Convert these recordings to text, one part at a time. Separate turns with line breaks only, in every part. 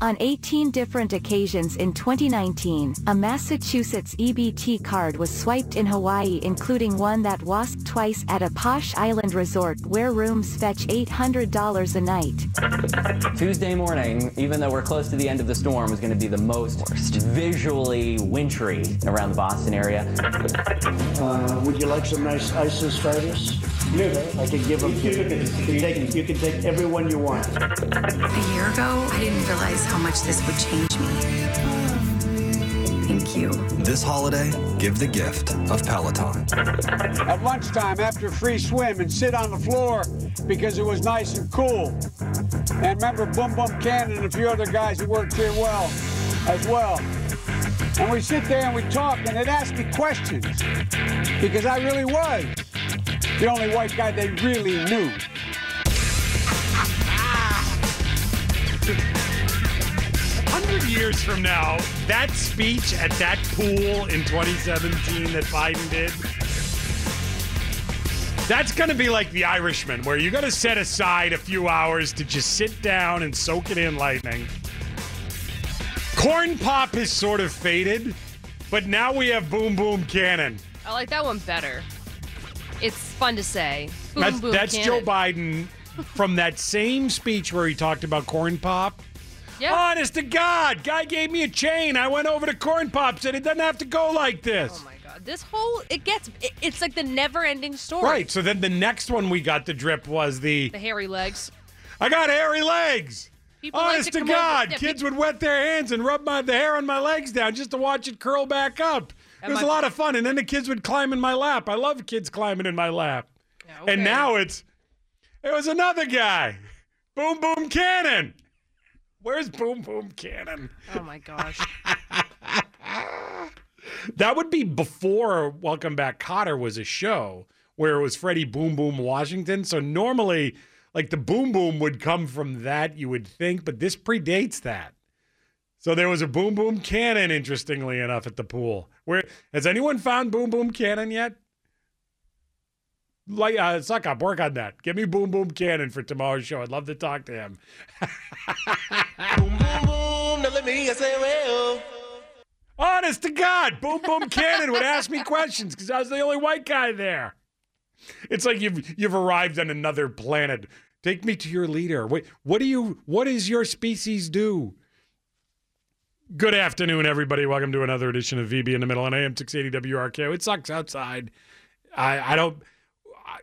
On 18 different occasions in 2019, a Massachusetts EBT card was swiped in Hawaii including one that was twice at a posh island resort where rooms fetch $800 a night.
Tuesday morning, even though we're close to the end of the storm, is going to be the most visually wintry around the Boston area.
Uh, would you like some nice isis fighters? I can give them to you. You can take, you can take every one you want.
A year ago, I didn't realize how much this would change me. Thank you.
This holiday, give the gift of Peloton.
At lunchtime, after a free swim, and sit on the floor because it was nice and cool. And remember Boom Boom Cannon and a few other guys who worked here well, as well. And we sit there and we talk, and they'd ask me questions because I really was the only white guy they really knew.
Hundred years from now, that speech at that pool in 2017 that Biden did. That's going to be like the Irishman, where you got to set aside a few hours to just sit down and soak it in lightning. Corn Pop has sort of faded, but now we have Boom Boom Cannon.
I like that one better. It's fun to say. Boom,
that's
boom,
that's Joe. Biden from that same speech where he talked about Corn Pop.
Yeah.
Honest to God, guy gave me a chain. I went over to Corn Pop, said it doesn't have to go like this.
Oh my god. This whole it gets it, it's like the never-ending story.
Right. So then the next one we got the drip was the
The hairy legs.
I got hairy legs.
People like
Honest
to
to,
over-
God,
yeah,
kids would wet their hands and rub my the hair on my legs down just to watch it curl back up. It was a lot of fun, and then the kids would climb in my lap. I love kids climbing in my lap.
okay.
And now it's it was another guy, Boom Boom Cannon. Where's Boom Boom Cannon?
Oh my gosh.
That would be before Welcome Back Kotter was a show where it was Freddie Boom Boom Washington. So normally, like the Boom Boom would come from that, you would think, but this predates that. So there was a Boom Boom Cannon, interestingly enough, at the pool. Where has anyone found Boom Boom Cannon yet? Like, uh, suck up, work on that. Give me Boom Boom Cannon for tomorrow's show. I'd love to talk to him. Boom boom boom, now let me say well. Honest to God, Boom Boom Cannon would ask me questions because I was the only white guy there. It's like you've you've arrived on another planet. Take me to your leader. Wait, what do you? What does your species do? Good afternoon, everybody. Welcome to another edition of VB in the Middle on AM 680 WRKO. It sucks outside. I I don't. I,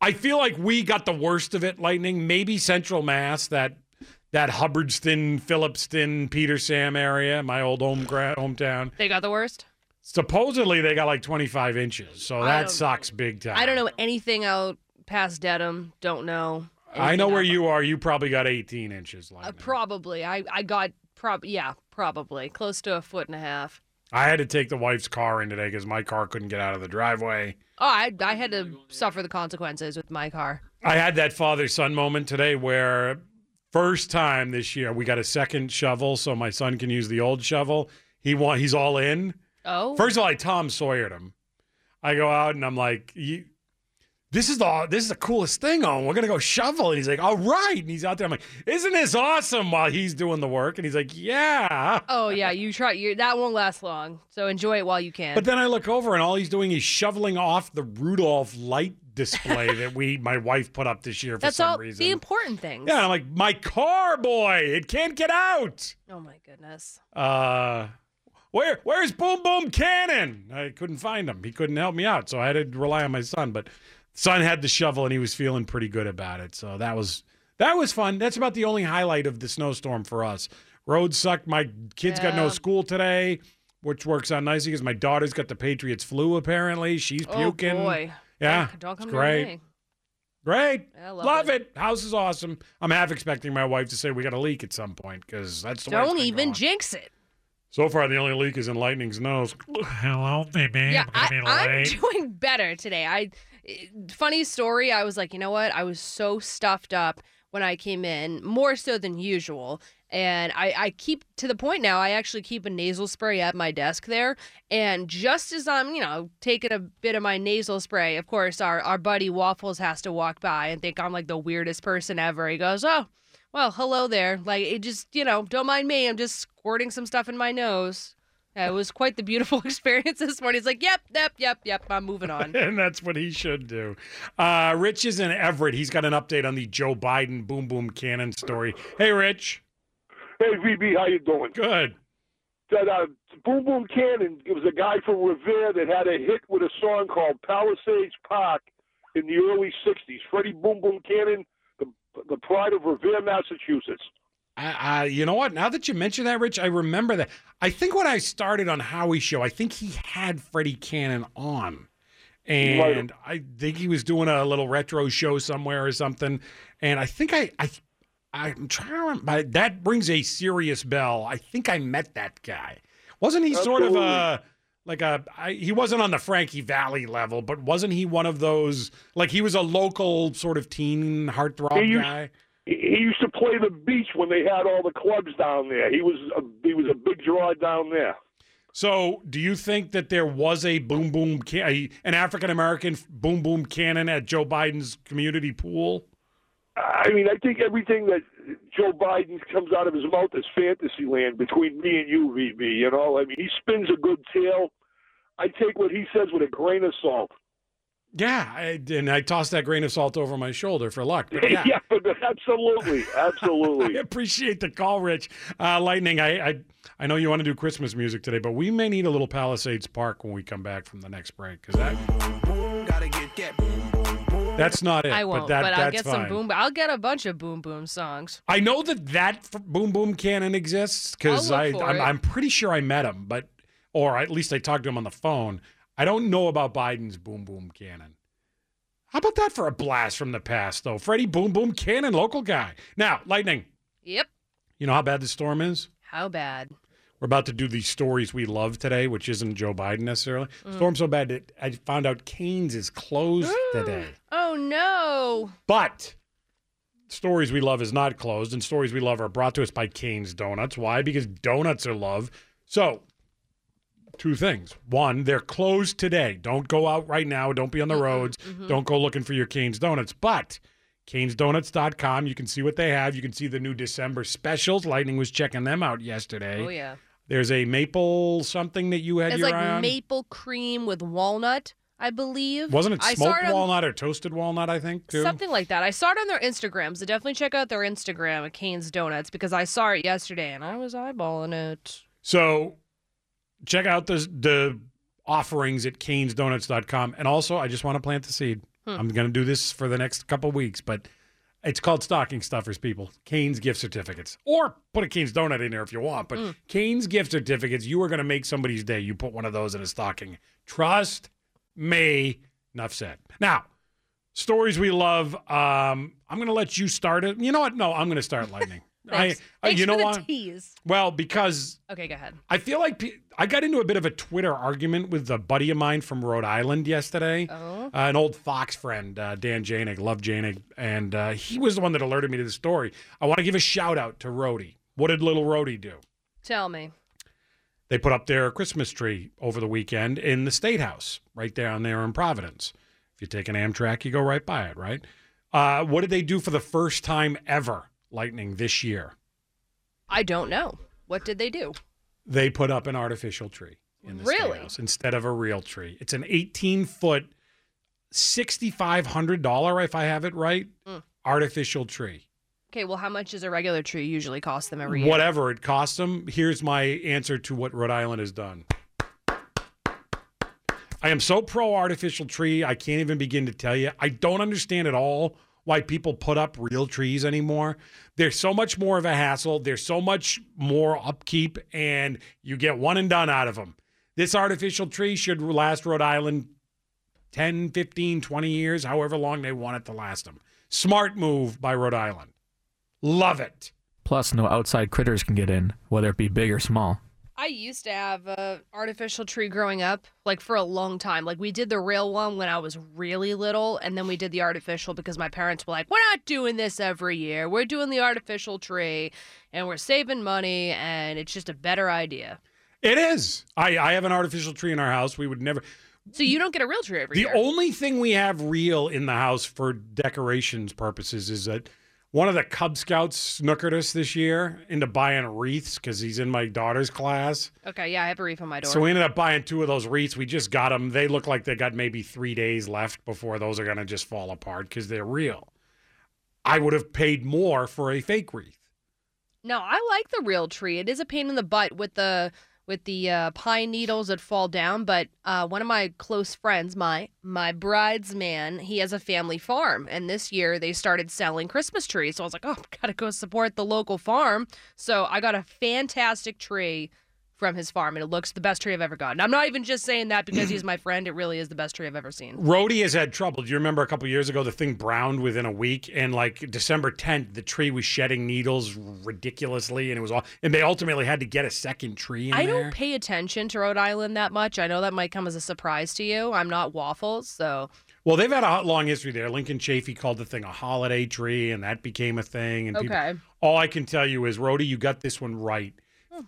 I feel like we got the worst of it. Lightning, maybe Central Mass, that that Hubbardston, Phillipston, Petersham area, my old home gra- hometown.
They got the worst.
Supposedly they got like 25 inches, so that sucks big time.
I don't know anything out past Dedham. Don't know.
I know where you are. You probably got 18 inches.
Uh,
Lightning.
probably. I I got prob yeah probably close to a foot and a half.
I had to take the wife's car in today because my car couldn't get out of the driveway.
Oh, I I had to suffer the consequences with my car.
I had that father son moment today where first time this year we got a second shovel so my son can use the old shovel. He want he's all in.
Oh,
First of all, I Tom Sawyered him. I go out and I'm like, you, this is the this is the coolest thing on. We're gonna go shovel. And he's like, all right. And he's out there. I'm like, isn't this awesome while he's doing the work? And he's like, yeah.
oh yeah. You try. You that won't last long. So enjoy it while you can.
But then I look over and all he's doing is shoveling off the Rudolph light display that we my wife put up this year for
That's
some
all
reason.
the important things.
yeah, I'm like, my car, boy, it can't get out.
Oh my goodness.
Uh, where where's Boom Boom Cannon? I couldn't find him. He couldn't help me out, so I had to rely on my son. But son had the shovel and he was feeling pretty good about it. So that was that was fun. That's about the only highlight of the snowstorm for us. Roads sucked. My kids got no school today, which works out nicely because my daughter's got the Patriots flu. Apparently, she's
Oh
puking.
boy.
Yeah,
Don't, don't
it's
come
great.
me.
Great.
I love
love it. House is awesome. I'm half expecting my wife to say we got a leak at some point because that's the way it's
Don't
been
even
going.
jinx it.
So far, the only leak is in Lightning's nose. Hello, baby.
Yeah,
I'm
I,
gonna
I'm doing better today. I Eh, funny story. I was like, you know what? I was so stuffed up when I came in, more so than usual. And I, I keep to the point now. I actually keep a nasal spray at my desk there. And just as I'm, you know, taking a bit of my nasal spray, of course, our our buddy Waffles has to walk by and think I'm like the weirdest person ever. He goes, "Oh, well, hello there." Like it just, you know, don't mind me. I'm just squirting some stuff in my nose. Yeah, it was quite the beautiful experience this morning. He's like, "Yep, yep, yep, yep. I'm moving on."
and that's what he should do. Uh, Rich is in Everett. He's got an update on the Joe Biden boom boom cannon story. Hey, Rich.
Hey, VB, how you doing?
Good.
That uh, Boom Boom Cannon, it was a guy from Revere that had a hit with a song called Palisades Park in the early 60s. Freddie Boom Boom Cannon, the, the pride of Revere, Massachusetts.
I, I, you know what? Now that you mention that, Rich, I remember that. I think when I started on Howie's show, I think he had Freddie Cannon on. And I think he was doing a little retro show somewhere or something. And I think I, I I'm trying to remember. That brings a serious bell. I think I met that guy. Wasn't he sort of a like a? I, he wasn't on the Frankie Valli level, but wasn't he one of those? Like he was a local sort of teen heartthrob guy.
He used to play the beach when they had all the clubs down there. He was a, he was a big draw down there.
So, do you think that there was a boom boom an African American boom boom cannon at Joe Biden's community pool?
I mean, I think everything that Joe Biden comes out of his mouth is fantasy land between me and you, VB. You know, I mean, he spins a good tale. I take what he says with a grain of salt.
Yeah, I, and I tossed that grain of salt over my shoulder for luck. But yeah,
yeah, but absolutely, absolutely.
I appreciate the call, Rich. Uh, Lightning, I, I I know you want to do Christmas music today, but we may need a little Palisades Park when we come back from the next break because that that's not it.
I won't,
but, that,
but I'll
that's
get some boom. I'll get a bunch of boom boom songs.
I know that that boom boom cannon exists because
I'll
I
look for
I'm. I'm pretty sure I met him, but or at least I talked to him on the phone. I don't know about Biden's boom boom cannon. How about that for a blast from the past, though? Freddie Boom Boom Cannon, local guy. Now, Lightning,
Yep.
you know how bad the storm is?
How bad?
We're about to do the stories we love today, which isn't Joe Biden necessarily.
Mm.
Storm so bad that I found out Kane's is closed today.
Oh no.
But Stories We Love is not closed, and Stories We Love are brought to us by Kane's Donuts. Why? Because donuts are love. So, two things. One, they're closed today. Don't go out right now. Don't be on the mm-hmm, roads. Mm-hmm. Don't go looking for your Kane's Donuts. But kanesdonuts.com, you can see what they have. You can see the new December specials. Lightning was checking them out yesterday.
Oh yeah.
There's a maple something that you had
It's
your
like
eye on.
maple cream with walnut, I believe.
Wasn't it smoked
on-
walnut or toasted walnut, I think, too?
Something like that. I saw it on their Instagram, so definitely check out their Instagram at Kane's Donuts because I saw it yesterday and I was eyeballing it.
So check out the the offerings at kanesdonuts.com. And also, I just want to plant the seed.
Hmm.
I'm going to do this for the next couple weeks, but it's called stocking stuffers, people. Kane's gift certificates. Or put a Kane's donut in there if you want. But
Mm.
Kane's gift certificates, you are going to make somebody's day. You put one of those in a stocking. Trust me. Enough said. Now, stories we love. Um, I'm going to let you start it. You know what? No, I'm going to start lightning.
Thanks.
I,
Thanks
you know what?
tease.
Well, because
Okay, go ahead.
I feel like pe- I got into a bit of a Twitter argument with a buddy of mine from Rhode Island yesterday.
Oh.
Uh, an old Fox friend, uh, Dan Janig, love Janig, and uh, he was the one that alerted me to the story. I want to give a shout out to Rhodey. What did little Rhodey do?
Tell me.
They put up their Christmas tree over the weekend in the State House, right down there in Providence. If you take an Amtrak, you go right by it, right? Uh, what did they do for the first time ever, Lightning, this year?
I don't know. What did they do?
They put up an artificial tree in the
Really?
House instead of a real tree. It's an 18 foot, $6,500, if I have it right,
Mm.
artificial tree.
Okay, well, how much does a regular tree usually cost them every year?
Whatever it costs them, here's my answer to what Rhode Island has done. I am so pro artificial tree, I can't even begin to tell you. I don't understand at all why people put up real trees anymore. They're so much more of a hassle, there's so much more upkeep, and you get one and done out of them. This artificial tree should last Rhode Island 10, 15, 20 years, however long they want it to last them. Smart move by Rhode Island. Love it.
Plus, no outside critters can get in, whether it be big or small.
I used to have a artificial tree growing up, like for a long time. Like we did the real one when I was really little, and then we did the artificial because my parents were like, "We're not doing this every year. We're doing the artificial tree, and we're saving money, and it's just a better idea."
It is. I, I have an artificial tree in our house. We would never.
So you don't get a real tree every
The
year.
The only thing we have real in the house for decorations purposes is that one of the Cub Scouts snookered us this year into buying wreaths because he's in my daughter's class.
okay, yeah, I have a wreath on my door.
So we ended up buying two of those wreaths. We just got them. They look like they got maybe three days left before those are going to just fall apart because they're real. I would have paid more for a fake wreath.
No, I like the real tree. It is a pain in the butt with the with the uh, pine needles that fall down. But uh, one of my close friends, my my bridesman, he has a family farm, and this year they started selling Christmas trees. So I was like, oh, gotta go support the local farm. So I got a fantastic tree from his farm, and it looks the best tree I've ever gotten. I'm not even just saying that because he's my friend. It really is the best tree I've ever seen.
Rhodey has had trouble. Do you remember a couple years ago the thing browned within a week, and like December 10th, the tree was shedding needles ridiculously, and it was all. And they ultimately had to get a second tree in
I
there.
don't pay attention to Rhode Island that much. I know that might come as a surprise to you. I'm not waffles, so
Well, they've had a long history there. Lincoln Chafee called the thing a holiday tree, and that became a thing. And people, all I can tell you is, Rhodey, you got this one right.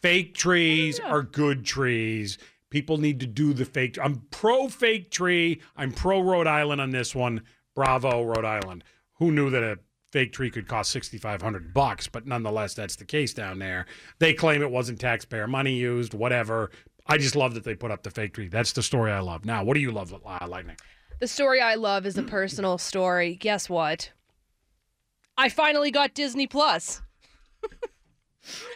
Fake trees are good trees. People need to do the fake. I'm pro fake tree. I'm pro Rhode Island on this one. Bravo, Rhode Island. Who knew that a fake tree could cost 6500 bucks, but nonetheless that's the case down there. They claim it wasn't taxpayer money used, whatever. I just love that they put up the fake tree. That's the story I love. Now, what do you love, uh, Lightning?
The story I love is a personal story. Guess what? I finally got Disney Plus.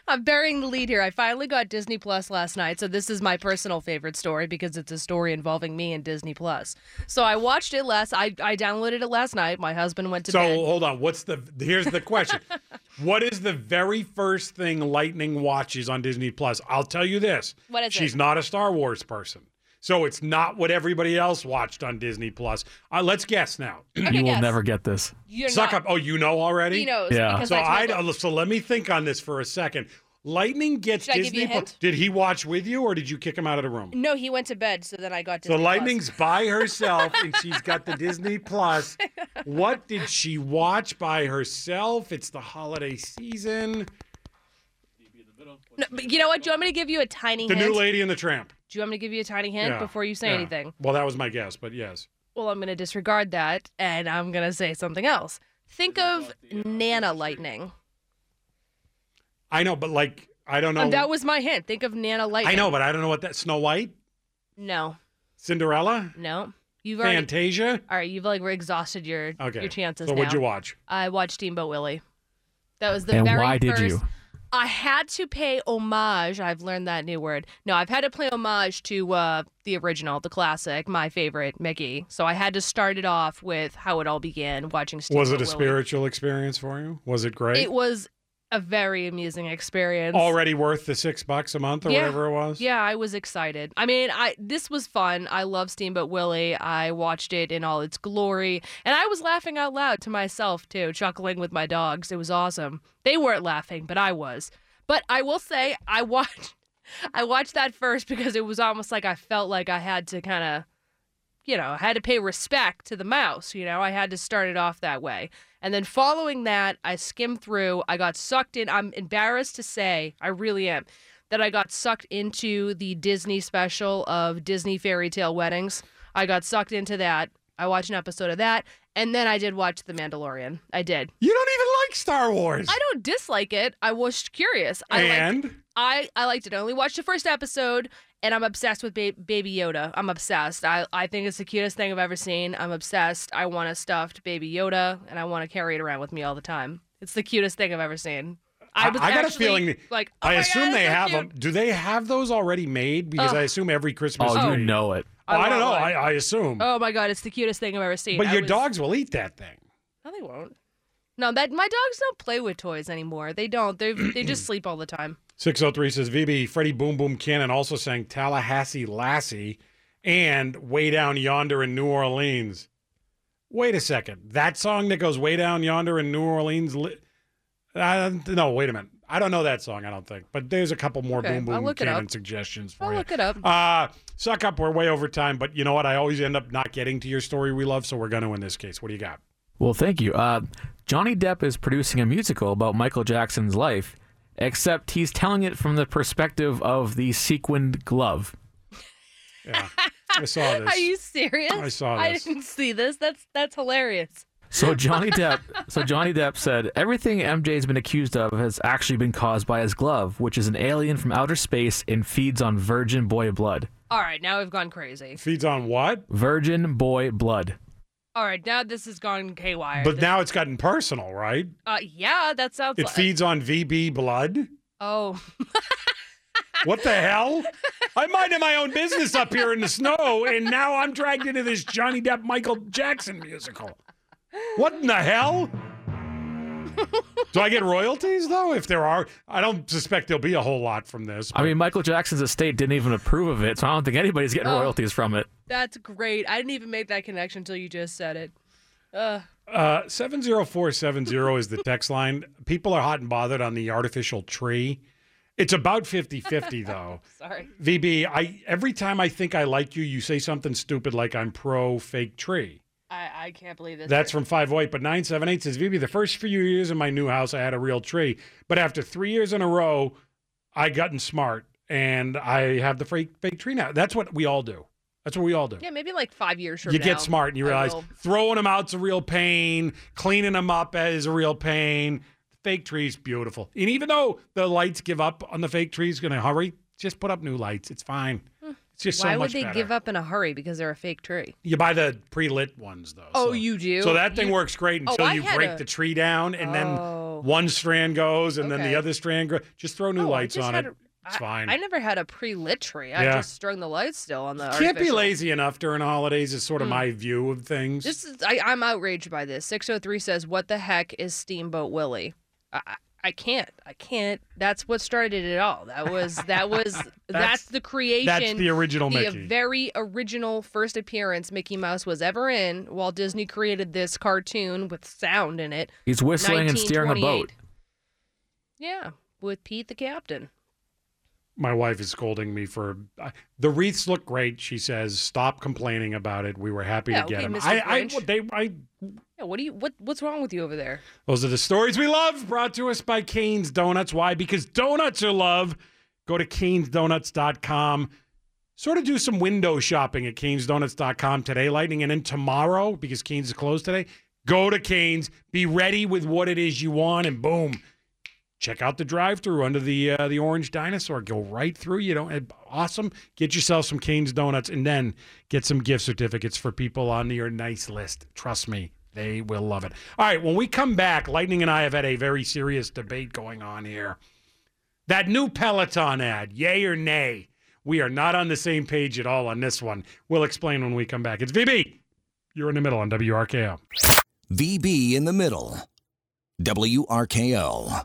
I'm burying the lead here. I finally got Disney Plus last night, so this is my personal favorite story because it's a story involving me and Disney Plus. So I watched it last. I I downloaded it last night. My husband went to
So
bed.
hold on. What's the here's the question. what is the very first thing Lightning watches on Disney Plus? I'll tell you this.
What is
She's
it?
not a Star Wars person. So it's not what everybody else watched on Disney Plus. Uh, let's guess now.
you will never get this.
You're
Suck
not-
up. Oh, you know already?
He knows,
Yeah.
So
I
I,
told
so let me think on this for a second. Lightning gets
Should I give
Disney
you a
Plus. Did he watch with you or did you kick him out of the room?
No, he went to bed, so then I got Disney
So
Plus.
Lightning's by herself and she's got the Disney Plus. What did she watch by herself? It's the holiday season.
No, but you know what? Do you want me to give you a tiny
The
hint?
new Lady and the Tramp.
Do you want me to give you a tiny hint
Yeah,
before you say
yeah.
anything?
Well, that was my guess, but yes.
Well, I'm going to disregard that and I'm going to say something else. Think of Nana Lightning.
I know, but like I don't uh, know.
And that was my hint. Think of Nana Lightning.
I know, but I don't know what that Snow White,
No,
Cinderella,
no. You've already.
Fantasia.
All right, you've like exhausted your
Okay.
your chances
So
now.
what'd you watch?
I watched Steamboat Willie. That was the
And
very
why did you?
I had to pay homage. I've learned that new word. No, I've had to play homage to uh, the original, the classic, my favorite, Mickey. So I had to start it off with how it all began, watching Steamboat
Was it a
Willie.
spiritual experience for you? Was it great?
It was a very amusing experience.
Already worth the six bucks a month or
Yeah.
whatever it was.
Yeah, I was excited. I mean, I this was fun. I love Steamboat Willie. I watched it in all its glory, and I was laughing out loud to myself too, chuckling with my dogs. It was awesome. They weren't laughing, but I was. But I will say, I watched, I watched that first because it was almost like I felt like I had to kind of, you know, I had to pay respect to the mouse. You know, I had to start it off that way. And then following that, I skimmed through. I got sucked in. I'm embarrassed to say, I really am, that I got sucked into the Disney special of Disney Fairy Tale Weddings. I got sucked into that. I watched an episode of that. And then I did watch The Mandalorian. I did.
You don't even like Star Wars.
I don't dislike it. I was curious. I liked-
and
I I liked it. I only watched the first episode, and I'm obsessed with ba- Baby Yoda. I'm obsessed. I I think it's the cutest thing I've ever seen. I'm obsessed. I want a stuffed Baby Yoda, and I want to carry it around with me all the time. It's the cutest thing I've ever seen. I was
I got a
actually,
feeling.
like oh
I assume
God,
they
so
have
cute.
them. Do they have those already made? Because
Oh.
I assume every Christmas.
Oh, you
tree-
know it.
Oh, oh I, don't know. I, I assume.
Oh my god, it's the cutest thing I've ever seen.
but
I
your
was-
dogs will eat that thing.
No, they won't. No, that my dogs don't play with toys anymore. They don't. They they just sleep all the time.
603 says VB Freddie Boom Boom Cannon also sang Tallahassee Lassie and Way Down Yonder in New Orleans. Wait a second. That song that goes Way Down Yonder in New Orleans. Li- uh, no, wait a minute. I don't know that song, I don't think. But there's a couple more
Okay,
Boom Boom
look it up.
Cannon suggestions for
I'll
you.
look it up.
Uh, suck up. We're way over time. But you know what? I always end up not getting to your story we love, so we're going to in this case. What do you got?
Well, thank you. Uh, Johnny Depp is producing a musical about Michael Jackson's life, except he's telling it from the perspective of the sequined glove.
Yeah, I saw this.
Are you serious?
I saw this.
I didn't see this. That's that's hilarious.
So Johnny Depp, so Johnny Depp said everything MJ's been accused of has actually been caused by his glove, which is an alien from outer space and feeds on virgin boy blood.
All right, now we've gone crazy.
Feeds on what?
Virgin boy blood.
All right, now this has gone KY.
But now it's gotten personal, right?
uh, yeah, that sounds.
It
like,
feeds on VB blood.
Oh,
What the hell? I'm minding my own business up here in the snow, and now I'm dragged into this Johnny Depp Michael Jackson musical. What in the hell? Do I get royalties though? If there are, I don't suspect there'll be a whole lot from this.
I mean, Michael Jackson's estate didn't even approve of it, so I don't think anybody's getting
Oh.
royalties from it.
that's great. I didn't even make that connection until you just said it. Uh,
Uh, 70470 is the text line. People are hot and bothered on the artificial tree. It's about 50 50, though.
sorry.
VB, I every time I think I like you, you say something stupid like I'm pro fake tree.
I, I can't believe this.
That's from 508. But 978 says, VB, the first few years in my new house, I had a real tree. But after three years in a row, I gotten smart and I have the fake, fake tree now. That's what we all do. That's what we all do.
Yeah, maybe like five years from
You
now.
get smart and you realize throwing them out's a real pain, cleaning them up is a real pain. Fake trees, beautiful. And even though the lights give up on the fake trees, going to hurry, just put up new lights. It's fine. It's just
Why
so
would
much
they
better.
give up in a hurry because they're a fake tree?
You buy the pre-lit ones though.
Oh,
so-
you do?
So that thing
You-
works great
Oh,
until
I
you
had
break
a-
the tree down, and
Oh.
then one strand goes, and then
Okay.
the other strand goes. Just throw new
Oh, I
lights
just
on
had
it.
a-
It's
I-
fine.
I never had a pre-lit tree. I
Yeah.
just strung the lights still on the.
Can't be
artificial.
lazy enough during holidays. Is sort of
Mm.
my view of things.
This is I, I'm outraged by this. 603 says, "What the heck is Steamboat Willie?" I, I, I can't. I can't. That's what started it all. That was that was that's, the creation.
that's the original
the
Mickey.
very original first appearance Mickey Mouse was ever in. Walt Disney created this cartoon with sound in it.
He's whistling and steering a boat.
Yeah, with Pete the captain.
my wife is scolding me for I- the wreaths look great. She says, "Stop complaining about it. We were happy
Yeah,
to get
okay,
them."
Mr.
I, I,
Grinch.
they, I,
Yeah, what do you what what's wrong with you over there?
those are the stories we love. Brought to us by Kane's Donuts. Why? Because donuts are love. Go to kanesdonuts.com. Sort of do some window shopping at kanesdonuts.com today, Lightning, and then tomorrow because Kane's is closed today. Go to Kane's. Be ready with what it is you want, and boom, check out the drive-through under the uh, the orange dinosaur. Go right through. You don't awesome. Get yourself some Kane's donuts, and then get some gift certificates for people on your nice list. Trust me, they will love it. All right, when we come back, Lightning and I have had a very serious debate going on here. That new Peloton ad, yay or nay? We are not on the same page at all on this one. We'll explain when we come back. It's VB. You're in the middle on WRKO.
VB in the middle. WRKO.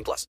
18 plus.